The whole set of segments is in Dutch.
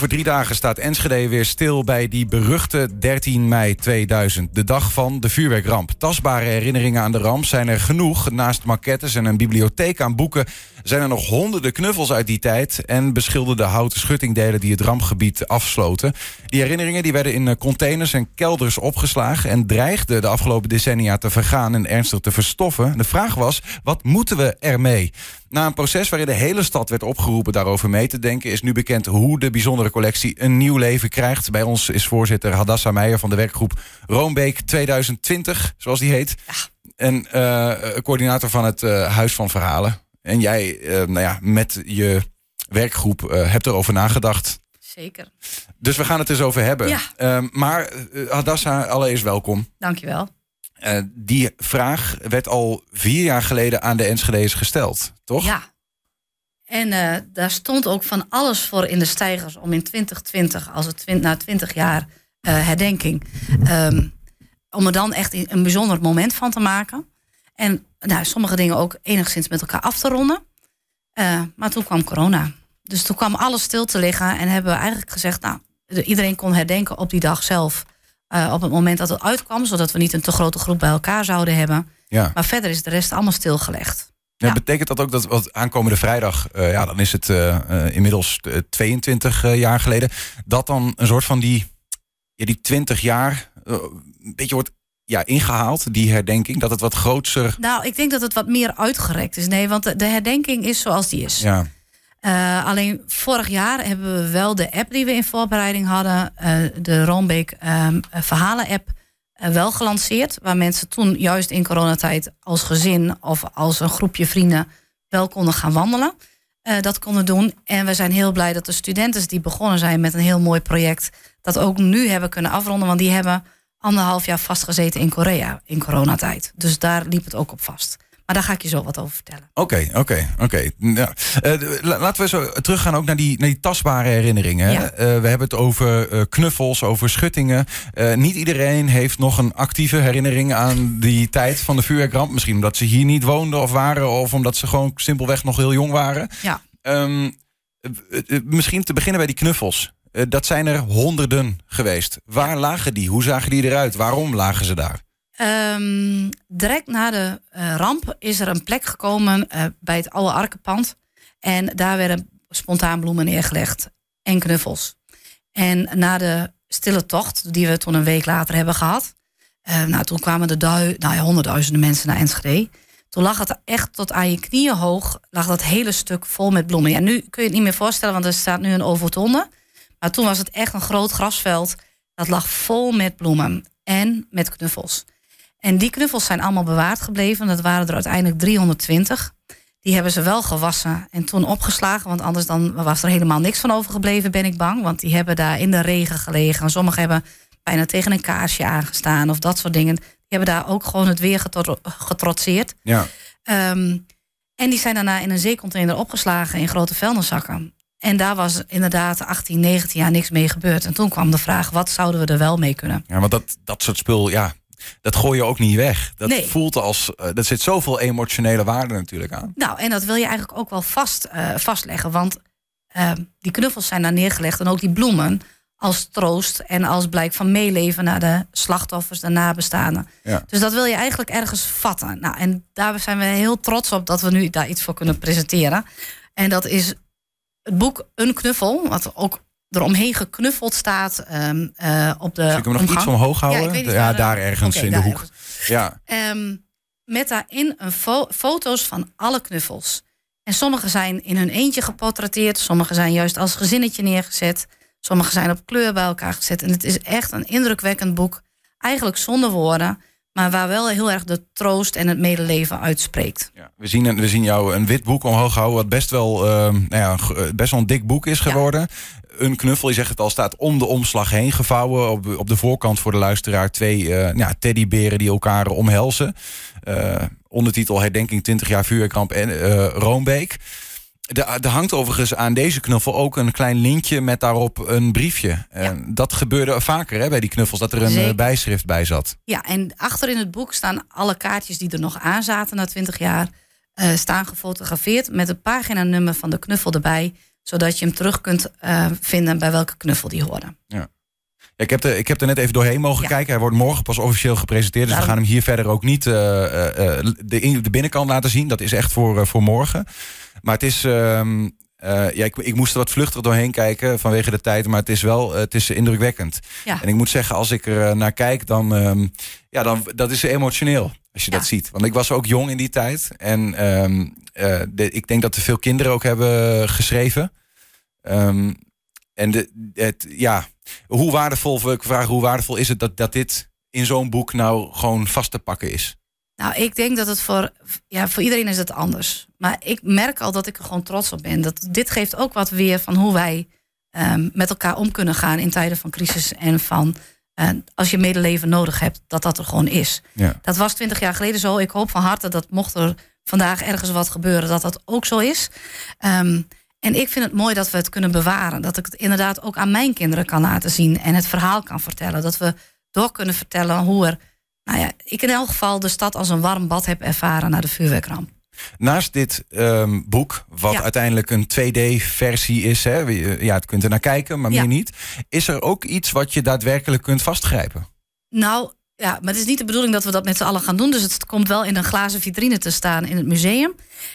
Voor drie dagen staat Enschede weer stil bij die beruchte 13 mei 2000. De dag van de vuurwerkramp. Tastbare herinneringen aan de ramp zijn er genoeg. Naast maquettes en een bibliotheek aan boeken... zijn er nog honderden knuffels uit die tijd... en beschilderde houten schuttingdelen die het rampgebied afsloten. Die herinneringen die werden in eh, containers en kelders opgeslagen... en dreigden de afgelopen decennia te vergaan en ernstig te verstoffen. De vraag was, wat moeten we ermee? Na een proces waarin de hele stad werd opgeroepen daarover mee te denken, is nu bekend hoe de bijzondere collectie een nieuw leven krijgt. Bij ons is voorzitter Hadassa Meijer van de werkgroep Roombeek 2020, zoals die heet. En uh, coördinator van het uh, Huis van Verhalen. En jij, uh, nou ja, met je werkgroep hebt erover nagedacht. Zeker. Dus we gaan het eens over hebben. Ja. maar Hadassa, allereerst welkom. Dankjewel. Uh, die vraag werd al vier jaar geleden aan de Enschede's gesteld, toch? Ja. En uh, daar stond ook van alles voor in de stijgers om in 2020, als het na 20 jaar uh, herdenking, um, om er dan echt een bijzonder moment van te maken. En nou, sommige dingen ook enigszins met elkaar af te ronden. maar toen kwam corona. Dus toen kwam alles stil te liggen en hebben we eigenlijk gezegd, nou, iedereen kon herdenken op die dag zelf. Uh, op het moment dat het uitkwam, zodat we niet een te grote groep bij elkaar zouden hebben. Ja. Maar verder is de rest allemaal stilgelegd. Ja, ja. Betekent dat ook dat wat aankomende vrijdag, uh, ja, dan is het uh, inmiddels 22 jaar geleden, dat dan een soort van die, ja, die 20 jaar een beetje wordt ja, ingehaald, die herdenking, dat het wat groter. Nou, ik denk dat het wat meer uitgerekt is. Nee, want de, de herdenking is zoals die is. Ja. Uh, alleen vorig jaar hebben we wel de app die we in voorbereiding hadden, uh, de Roombeek um, verhalen-app, uh, wel gelanceerd. Waar mensen toen juist in coronatijd als gezin of als een groepje vrienden wel konden gaan wandelen. dat konden doen. En we zijn heel blij dat de studenten die begonnen zijn met een heel mooi project, dat ook nu hebben kunnen afronden. Want die hebben anderhalf jaar vastgezeten in Korea in coronatijd. Dus daar liep het ook op vast. Maar daar ga ik je zo wat over vertellen. Oké, oké, oké. Uh, laten we zo teruggaan ook naar die, naar die tastbare herinneringen. Ja. Uh, we hebben het over uh, knuffels, over schuttingen. niet iedereen heeft nog een actieve herinnering aan die tijd van de vuurwerkramp. Misschien omdat ze hier niet woonden of waren... of omdat ze gewoon simpelweg nog heel jong waren. Ja. Um, misschien te beginnen bij die knuffels. dat zijn er honderden geweest. Waar lagen die? Hoe zagen die eruit? Waarom lagen ze daar? Um, direct na de uh, ramp is er een plek gekomen uh, bij het oude arkenpand. En daar werden spontaan bloemen neergelegd en knuffels. En na de stille tocht, die we toen een week later hebben gehad. Uh, nou, toen kwamen dui, nou ja, honderdduizenden mensen naar Enschede. Toen lag het echt tot aan je knieën hoog, lag dat hele stuk vol met bloemen. Ja, nu kun je het niet meer voorstellen, want er staat nu een overtonde. Maar toen was het echt een groot grasveld. Dat lag vol met bloemen en met knuffels. En die knuffels zijn allemaal bewaard gebleven. Dat waren er uiteindelijk 320. Die hebben ze wel gewassen en toen opgeslagen. Want anders dan was er helemaal niks van overgebleven, ben ik bang. Want die hebben daar in de regen gelegen. Sommigen hebben bijna tegen een kaarsje aangestaan of dat soort dingen. Die hebben daar ook gewoon het weer getrotseerd. Ja. Um, en die zijn daarna in een zeecontainer opgeslagen in grote vuilniszakken. En daar was inderdaad 18, 19 jaar niks mee gebeurd. En toen kwam de vraag, wat zouden we er wel mee kunnen? Ja, maar dat, dat soort spul, ja, dat gooi je ook niet weg. Dat nee. voelt als. Uh, er zit zoveel emotionele waarde natuurlijk aan. Nou, en dat wil je eigenlijk ook wel vast, uh, vastleggen. Want uh, die knuffels zijn daar neergelegd en ook die bloemen. Als troost en als blijk van meeleven naar de slachtoffers, de nabestaanden. Ja. Dus dat wil je eigenlijk ergens vatten. Nou, en daar zijn we heel trots op dat we nu daar iets voor kunnen presenteren. En dat is het boek Een Knuffel, wat ook eromheen geknuffeld staat um, uh, op de. Ik hem nog iets omhoog houden? Ja, ja daar, ergens okay, in daar de hoek. Ergens. Ja. Um, met daarin een fo foto's van alle knuffels. En sommige zijn in hun eentje geportretteerd, sommige zijn juist als gezinnetje neergezet, sommige zijn op kleur bij elkaar gezet. En het is echt een indrukwekkend boek. Eigenlijk zonder woorden, maar waar wel heel erg de troost en het medeleven uitspreekt. Ja, we, zien, we zien jou een wit boek omhoog houden, wat best wel, uh, nou ja, best wel een dik boek is geworden. Een knuffel, je zegt het al, staat om de omslag heen gevouwen. Op, op de voorkant voor de luisteraar twee uh, ja, teddyberen die elkaar omhelzen. Uh, ondertitel Herdenking 20 jaar vuurwerkramp en uh, Roombeek. Er hangt overigens aan deze knuffel ook een klein lintje met daarop een briefje. Ja. Dat gebeurde vaker hè, bij die knuffels, dat er een Zeker. bijschrift bij zat. Ja, en achter in het boek staan alle kaartjes die er nog aan zaten na 20 jaar. Uh, staan gefotografeerd met het paginanummer van de knuffel erbij. Zodat je hem terug kunt uh, vinden bij welke knuffel die horen. Ja. Ik heb, er, ik heb er net even doorheen mogen kijken. Hij wordt morgen pas officieel gepresenteerd. Dus we gaan hem hier verder ook niet uh, de, de binnenkant laten zien. Dat is echt voor, voor morgen. Maar het is. Uh, ja, ik, ik, moest er wat vluchtig doorheen kijken vanwege de tijd. Maar het is wel het is indrukwekkend. Ja. En ik moet zeggen, als ik er naar kijk, dan. Uh, ja, dan dat is emotioneel. Als je dat ziet. Want ik was ook jong in die tijd. En ehm, de, ik denk dat er veel kinderen ook hebben geschreven. Um, en de, het, ja, hoe waardevol, ik vraag, hoe waardevol is het dat, dat dit in zo'n boek nou gewoon vast te pakken is? Nou, ik denk dat het voor, ja, voor iedereen is het anders. Maar ik merk al dat ik er gewoon trots op ben. Dat dit geeft ook wat weer van hoe wij um, met elkaar om kunnen gaan in tijden van crisis en van uh, als je medeleven nodig hebt, dat dat er gewoon is. Ja. Dat was twintig jaar geleden zo. Ik hoop van harte dat mocht er vandaag ergens wat gebeuren, dat dat ook zo is. Um, en ik vind het mooi dat we het kunnen bewaren. Dat ik het inderdaad ook aan mijn kinderen kan laten zien en het verhaal kan vertellen. Dat we door kunnen vertellen hoe er, nou ja, ik in elk geval de stad als een warm bad heb ervaren naar de vuurwerkramp. Naast dit um, boek, wat uiteindelijk een 2D-versie is, hè, ja, het kunt er naar kijken, maar meer niet. Is er ook iets wat je daadwerkelijk kunt vastgrijpen? Nou, ja, maar het is niet de bedoeling dat we dat met z'n allen gaan doen. Dus het komt wel in een glazen vitrine te staan in het museum.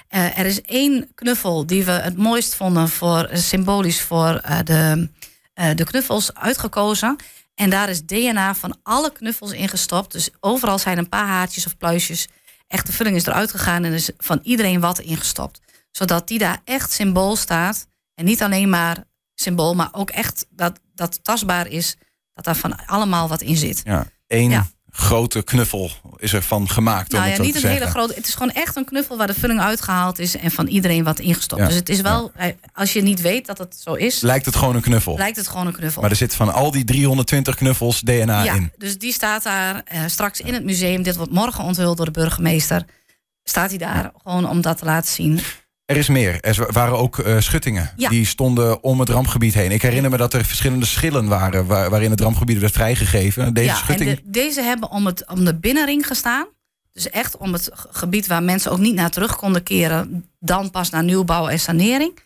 Uh, er is één knuffel die we het mooist vonden voor eh, symbolisch voor uh, de, uh, de knuffels uitgekozen. En daar is DNA van alle knuffels ingestopt. Dus overal zijn een paar haartjes of pluisjes. Echt de vulling is eruit gegaan en is van iedereen wat ingestopt. Zodat die daar echt symbool staat. En niet alleen maar symbool, maar ook echt dat, dat tastbaar is. Dat daar van allemaal wat in zit. Ja, één ja grote knuffel is er van gemaakt. Nou ja, niet een hele grote. Het is gewoon echt een knuffel waar de vulling uitgehaald is en van iedereen wat ingestopt. Dus het is wel, als je niet weet dat het zo is. Lijkt het gewoon een knuffel? Lijkt het gewoon een knuffel. Maar er zit van al die 320 knuffels DNA ja, in. Dus die staat daar uh, straks in het museum. Dit wordt morgen onthuld door de burgemeester. Staat hij daar gewoon om dat te laten zien. Er is meer. Er waren ook uh, schuttingen. Die stonden om het rampgebied heen. Ik herinner me dat er verschillende schillen waren... Waar, waarin het rampgebied werd vrijgegeven. Deze ja, schutting... en deze hebben om, het, om de binnenring gestaan. Dus echt om het gebied waar mensen ook niet naar terug konden keren... dan pas naar nieuwbouw en sanering.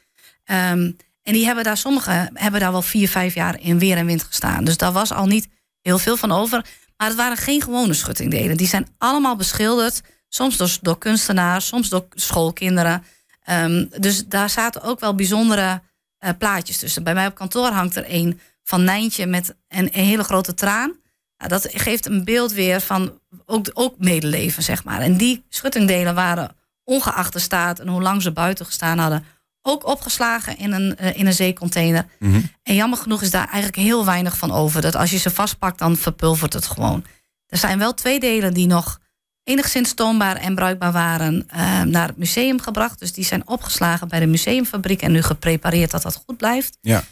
Um, en die hebben daar, sommige hebben daar wel vier, vijf jaar in weer en wind gestaan. Dus daar was al niet heel veel van over. Maar het waren geen gewone schuttingdelen. Die zijn allemaal beschilderd. Soms door, door kunstenaars, soms door schoolkinderen... Um, dus daar zaten ook wel bijzondere uh, plaatjes tussen. Bij mij op kantoor hangt er een van Nijntje met een, een hele grote traan. Nou, dat geeft een beeld weer van ook, ook medeleven, zeg maar. En die schuttingdelen waren ongeacht de staat en hoe lang ze buiten gestaan hadden, ook opgeslagen in een, uh, in een zeecontainer. Mm -hmm. En jammer genoeg is daar eigenlijk heel weinig van over. Dat als je ze vastpakt, dan verpulvert het gewoon. Er zijn wel twee delen die nog enigszins toonbaar en bruikbaar waren, uh, naar het museum gebracht. Dus die zijn opgeslagen bij de museumfabriek en nu geprepareerd dat dat goed blijft. Ja.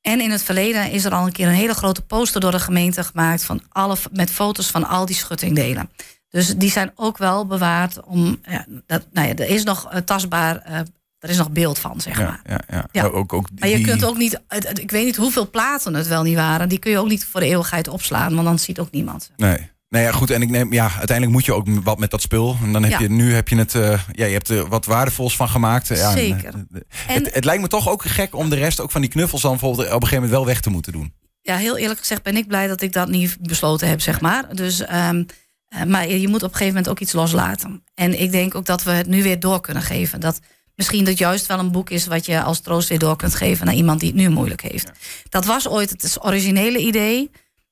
En in het verleden is er al een keer een hele grote poster door de gemeente gemaakt van alle, met foto's van al die schuttingdelen. Dus die zijn ook wel bewaard om. Ja, dat, nou ja, er is nog uh, tastbaar. Uh, er is nog beeld van, zeg maar. Ja, ja, ja. Ook, ook Maar je kunt ook niet. Ik weet niet hoeveel platen het wel niet waren. Die kun je ook niet voor de eeuwigheid opslaan, want dan ziet ook niemand. Nee. Nou ja, goed. En ik neem, ja, uiteindelijk moet je ook wat met dat spul. En dan heb je nu heb je het, uh, ja, je hebt er wat waardevols van gemaakt. Ja, Zeker. En, het, het, lijkt me toch ook gek om de rest ook van die knuffels dan bijvoorbeeld op een gegeven moment wel weg te moeten doen. Ja, heel eerlijk gezegd ben ik blij dat ik dat niet besloten heb, zeg maar. Dus, um, maar je moet op een gegeven moment ook iets loslaten. En ik denk ook dat we het nu weer door kunnen geven. Dat misschien dat juist wel een boek is wat je als troost weer door kunt geven naar iemand die het nu moeilijk heeft. Dat was ooit het originele idee.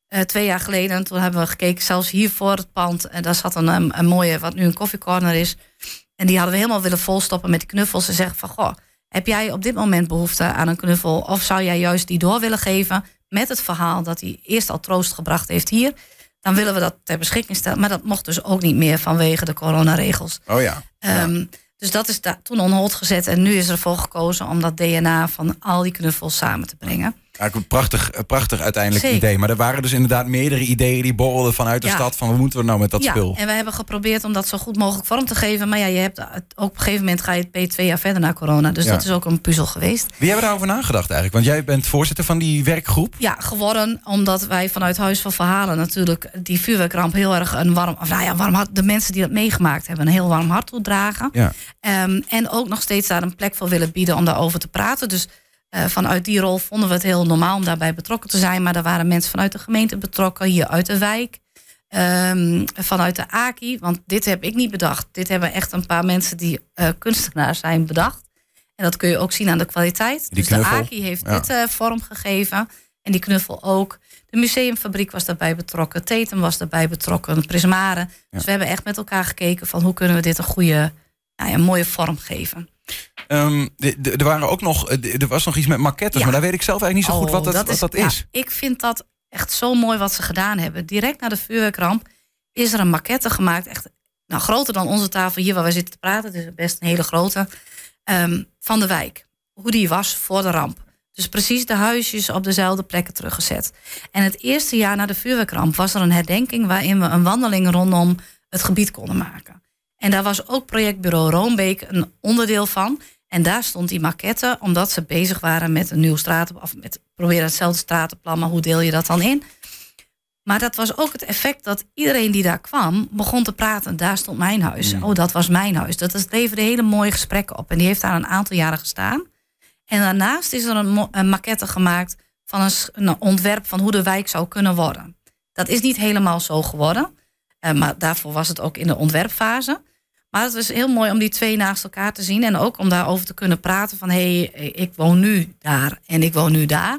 Uh, twee jaar geleden. toen hebben we gekeken, zelfs hier voor het pand. En daar zat een, een, mooie, wat nu een koffiecorner is. En die hadden we helemaal willen volstoppen met die knuffels. En zeggen van, goh, heb jij op dit moment behoefte aan een knuffel? Of zou jij juist die door willen geven met het verhaal dat hij eerst al troost gebracht heeft hier? Dan willen we dat ter beschikking stellen. Maar dat mocht dus ook niet meer vanwege de coronaregels. Oh ja. Um, dus dat is toen on hold gezet. En nu is er voor gekozen om dat DNA van al die knuffels samen te brengen. Ja, een prachtig, prachtig uiteindelijk idee. Maar er waren dus inderdaad meerdere ideeën die borrelden vanuit de stad. Van wat moeten we nou met dat ja, spul? En we hebben geprobeerd om dat zo goed mogelijk vorm te geven. Maar ja, je hebt ook op een gegeven moment ga je het twee jaar verder na corona. Dus dat is ook een puzzel geweest. Wie hebben daarover nagedacht eigenlijk? Want jij bent voorzitter van die werkgroep. Ja, geworden omdat wij vanuit Huis van Verhalen natuurlijk die vuurwerkramp heel erg een warm. Of nou ja, warm hart. De mensen die dat meegemaakt hebben, een heel warm hart toedragen. Ja. Um, en ook nog steeds daar een plek voor willen bieden om daarover te praten. Dus uh, vanuit die rol vonden we het heel normaal om daarbij betrokken te zijn. Maar er waren mensen vanuit de gemeente betrokken, hier uit de wijk. Um, vanuit de AKI, want dit heb ik niet bedacht. Dit hebben echt een paar mensen die uh, kunstenaars zijn bedacht. En dat kun je ook zien aan de kwaliteit. dus de AKI heeft dit uh, vorm gegeven. En die knuffel ook. De museumfabriek was daarbij betrokken. Tetem was daarbij betrokken. Prismaren. Dus we hebben echt met elkaar gekeken van hoe kunnen we dit een goede, nou ja, een mooie vorm geven. Um, er waren ook nog, er was nog iets met maquettes, maar daar weet ik zelf eigenlijk niet zo goed wat oh, dat, dat is. Wat dat is. ik vind dat echt zo mooi wat ze gedaan hebben. Direct na de vuurwerkramp is er een maquette gemaakt, echt nou, groter dan onze tafel hier waar we zitten te praten. Het is best een hele grote. Um, van de wijk. Hoe die was voor de ramp. Dus precies de huisjes op dezelfde plekken teruggezet. En het eerste jaar na de vuurwerkramp was er een herdenking waarin we een wandeling rondom het gebied konden maken. En daar was ook projectbureau Roombeek een onderdeel van. En daar stond die maquette, omdat ze bezig waren met een nieuw straten, of met proberen hetzelfde stratenplan, maar hoe deel je dat dan in? Maar dat was ook het effect dat iedereen die daar kwam begon te praten. Daar stond mijn huis. Mm. Oh, dat was mijn huis. Dat leverde hele mooie gesprekken op. En die heeft daar een aantal jaren gestaan. En daarnaast is er een, een maquette gemaakt van een, een, ontwerp van hoe de wijk zou kunnen worden. Dat is niet helemaal zo geworden. Uh, maar daarvoor was het ook in de ontwerpfase. Maar het was heel mooi om die twee naast elkaar te zien. En ook om daarover te kunnen praten van... hé, hey, ik woon nu daar en ik woon nu daar.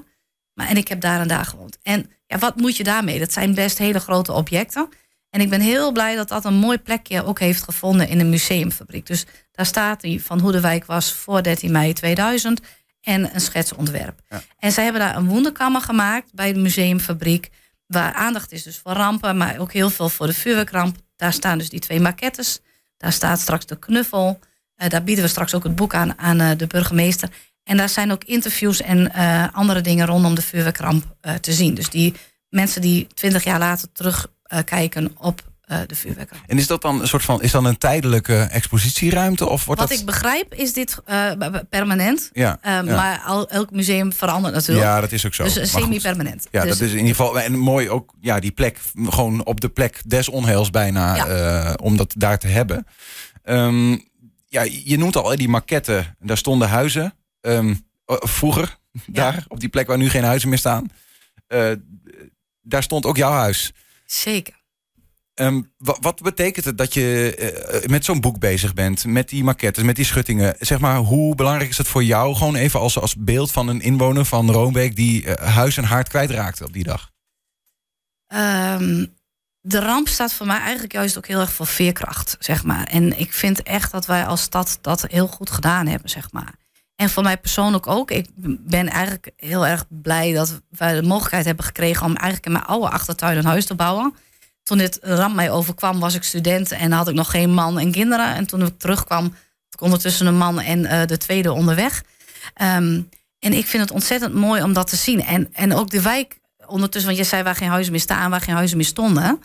Maar, en ik heb daar en daar gewoond. En ja, wat moet je daarmee? Dat zijn best hele grote objecten. En ik ben heel blij dat dat een mooi plekje ook heeft gevonden in de museumfabriek. Dus daar staat hij van hoe de wijk was voor 13 mei 2000 en een schetsontwerp. En zij hebben daar een wonderkamer gemaakt bij de museumfabriek. Waar aandacht is dus voor rampen, maar ook heel veel voor de vuurwerkramp. Daar staan dus die twee maquettes. Daar staat straks de knuffel. Uh, daar bieden we straks ook het boek aan aan uh, de burgemeester. En daar zijn ook interviews en uh, andere dingen rondom de vuurwerkramp te zien. Dus die mensen die twintig jaar later terugkijken op de vuurwerkramp. En is dat dan een soort van is dan een tijdelijke expositieruimte? Of wordt Wat dat... ik begrijp is dit permanent. Ja, ja, Maar al, elk museum verandert natuurlijk. Ja, dat is ook zo. Dus semi-permanent. Ja, dus... dat is in ieder geval. En mooi ook, ja, die plek, gewoon op de plek des onheils bijna, om dat daar te hebben. Um, ja, je noemt al die maquetten, daar stonden huizen. Um, vroeger, daar, op die plek waar nu geen huizen meer staan. Daar stond ook jouw huis. Zeker. Um, wat, betekent het dat je uh, met zo'n boek bezig bent, met die maquettes, met die schuttingen? Zeg maar, hoe belangrijk is het voor jou, gewoon even als, als beeld van een inwoner van Roombeek die uh, huis en haard kwijtraakte op die dag? Um, de ramp staat voor mij eigenlijk juist ook heel erg voor veerkracht, zeg maar. En ik vind echt dat wij als stad dat heel goed gedaan hebben, zeg maar. En voor mij persoonlijk ook. Ik ben eigenlijk heel erg blij dat wij de mogelijkheid hebben gekregen om eigenlijk in mijn oude achtertuin een huis te bouwen. Toen dit ramp mij overkwam, was ik student en had ik nog geen man en kinderen. En toen ik terugkwam, had ik ondertussen een man en uh, de tweede onderweg. Um, en ik vind het ontzettend mooi om dat te zien. En, en ook de wijk ondertussen, want je zei waar geen huizen meer staan, waar geen huizen meer stonden.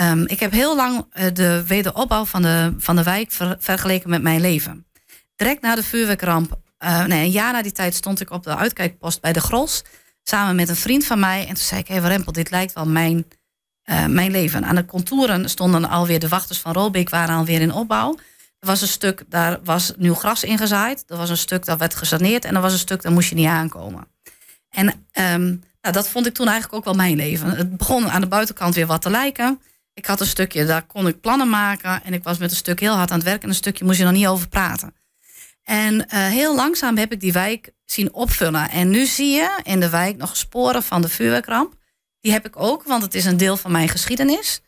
Um, ik heb heel lang uh, de wederopbouw van de, van de wijk ver, vergeleken met mijn leven. Direct na de vuurwerkramp, uh, nee, een jaar na die tijd stond ik op de uitkijkpost bij de Gros. Samen met een vriend van mij. En toen zei ik, hé hey, Rempel, dit lijkt wel mijn, uh, mijn leven. Aan de contouren stonden alweer de wachters van Rolbeek, waren alweer in opbouw. Er was een stuk, daar was nieuw gras ingezaaid. Er was een stuk, dat werd gesaneerd. En er was een stuk, daar moest je niet aankomen. En um, nou, dat vond ik toen eigenlijk ook wel mijn leven. Het begon aan de buitenkant weer wat te lijken. Ik had een stukje, daar kon ik plannen maken. En ik was met een stuk heel hard aan het werken. En een stukje moest je nog niet over praten. En uh, heel langzaam heb ik die wijk zien opvullen. En nu zie je in de wijk nog sporen van de vuurwerkramp. Die heb ik ook, want het is een deel van mijn geschiedenis.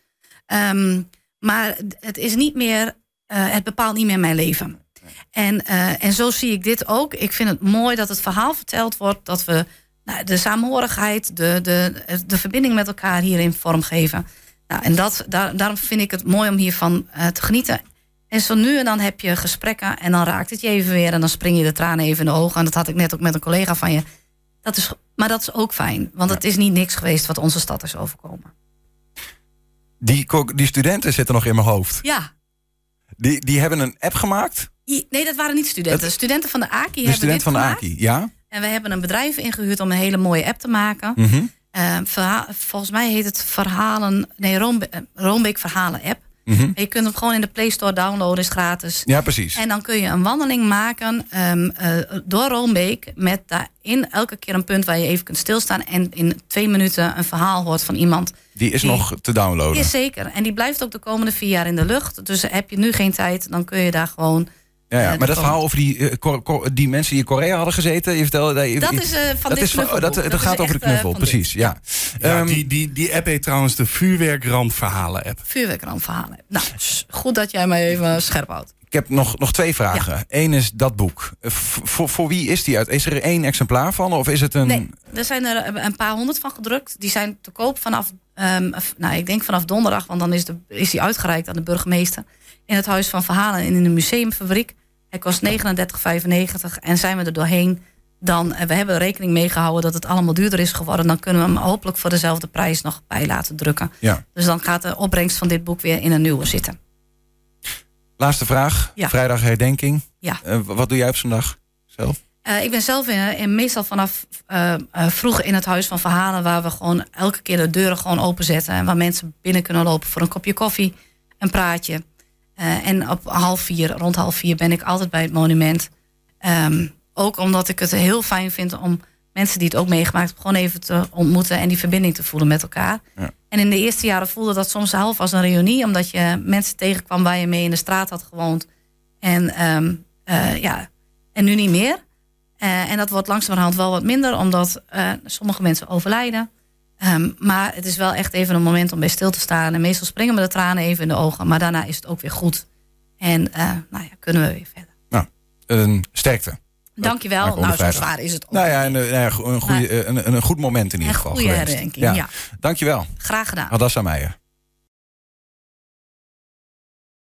Um, maar het is niet meer, uh, het bepaalt niet meer mijn leven. En, uh, en zo zie ik dit ook. Ik vind het mooi dat het verhaal verteld wordt. Dat we nou, de saamhorigheid, de, de, de verbinding met elkaar hierin vormgeven. Nou, en dat, daar, daarom vind ik het mooi om hiervan uh, te genieten. En zo nu en dan heb je gesprekken en dan raakt het je even weer... en dan spring je de tranen even in de ogen. En dat had ik net ook met een collega van je. Dat is Maar dat is ook fijn, want Ja. het is niet niks geweest wat onze stad is overkomen. Die, die studenten zitten nog in mijn hoofd. Ja, Die, die hebben een app gemaakt. Nee, dat waren niet studenten. Het- studenten van de AKI De hebben student dit van de gemaakt. AKI, ja? En we hebben een bedrijf ingehuurd om een hele mooie app te maken. Mhm. Eh, volgens mij heet het Verhalen... Nee, Roombe eh, Roombeek Verhalen app. Mhm. Je kunt hem gewoon in de Play Store downloaden, is gratis. Ja, precies. En dan kun je een wandeling maken ehm, eh, door Roombeek... met daarin elke keer een punt waar je even kunt stilstaan... en in twee minuten een verhaal hoort van iemand. Die is die- nog te downloaden. Is zeker. En die blijft ook de komende vier jaar in de lucht. Dus heb je nu geen tijd, dan kun je daar gewoon... Ja, ja. Eh, Maar dat dat verhaal over die, eh, Cor- Cor- die mensen die in Korea hadden gezeten. Je vertelde, dat, Dat is eh, van dat dit is van- knuffelboek. dat, dat, gaat over de eh, knuffel, dit. precies. Ja. Ja, Ehm, die, die, die app heet trouwens de Vuurwerkramp-verhalen-app. Vuurwerkrampverhalen. Nou, goed dat jij mij even scherp houdt. ik heb nog, nog twee vragen. Eén is dat boek. Eh, v- Voor, voor wie is die uit? Is er één exemplaar van? Of is het een. Nee, er zijn er een paar honderd van gedrukt. Die zijn te koop vanaf, ehm, nou, ik denk vanaf donderdag, want dan is, de, is die uitgereikt aan de burgemeester. In het Huis van Verhalen en in de museumfabriek. Hij kost 39,95 en zijn we er doorheen. Dan, eh, we hebben er rekening mee gehouden dat het allemaal duurder is geworden. Dan kunnen we hem hopelijk voor dezelfde prijs nog bij laten drukken. Ja. Dus dan gaat de opbrengst van dit boek weer in een nieuwe zitten. Laatste vraag. Ja. Vrijdag herdenking. Ja. Eh, wat doe jij op zo'n dag zelf? Eh, ik ben zelf in, in- meestal vanaf eh, eh, vroeg in het huis van verhalen, waar we gewoon elke keer de deuren gewoon openzetten en waar mensen binnen kunnen lopen voor een kopje koffie, een praatje. En op half vier, rond half vier, ben ik altijd bij het monument. Ehm, ook omdat ik het heel fijn vind om mensen die het ook meegemaakt hebben, gewoon even te ontmoeten en die verbinding te voelen met elkaar. Ja. En in de eerste jaren voelde dat soms half als een reunie, omdat je mensen tegenkwam waar je mee in de straat had gewoond. En, ehm, eh, ja, en nu niet meer. Eh, en dat wordt langzamerhand wel wat minder, omdat eh, sommige mensen overlijden. Ehm, maar het is wel echt even een moment om bij stil te staan. En meestal springen me de tranen even in de ogen. Maar daarna is het ook weer goed. En eh, nou ja, kunnen we weer verder. Een sterkte. Dankjewel. Aankomende Nou, zo zwaar is het ook. Nou ja, een, nou ja, een, goede, een, een goed moment in ieder een geval. goede gewenst. herdenking. Ja. Dankjewel. graag gedaan. Hadassa Meijer.